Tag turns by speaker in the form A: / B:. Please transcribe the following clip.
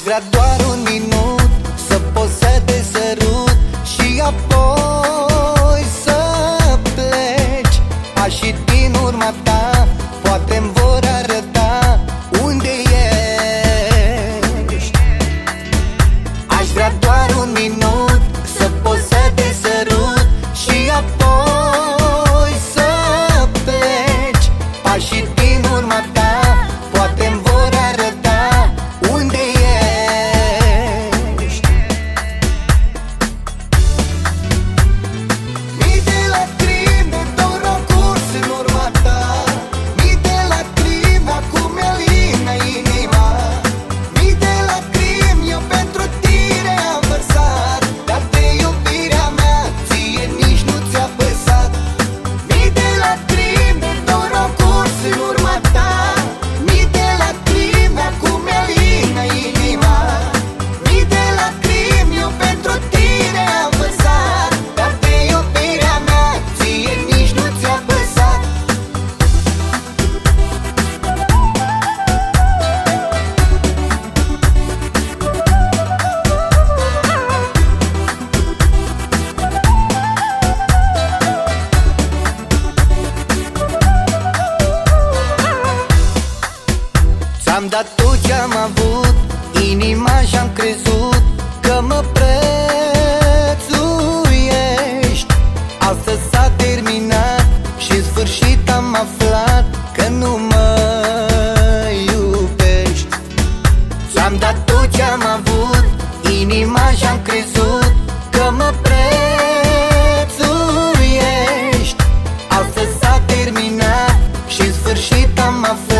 A: vrea doar un minut Să pot să te sărut Și apoi să pleci. Pașii din urma ta Poate-mi vor arăta Unde ești. Aș vrea doar un minut Să pot să te sărut Și apoi să pleci. Pașii din Ți-am dat tot ce-am avut Inima și-am crezut Că mă prețuiești. Astăzi s-a terminat și în sfârșit am aflat Că nu mă iubești. Ți-am dat tot ce-am avut Inima și-am crezut Că mă prețuiești. Astăzi s-a terminat și în sfârșit am aflat Că nu mă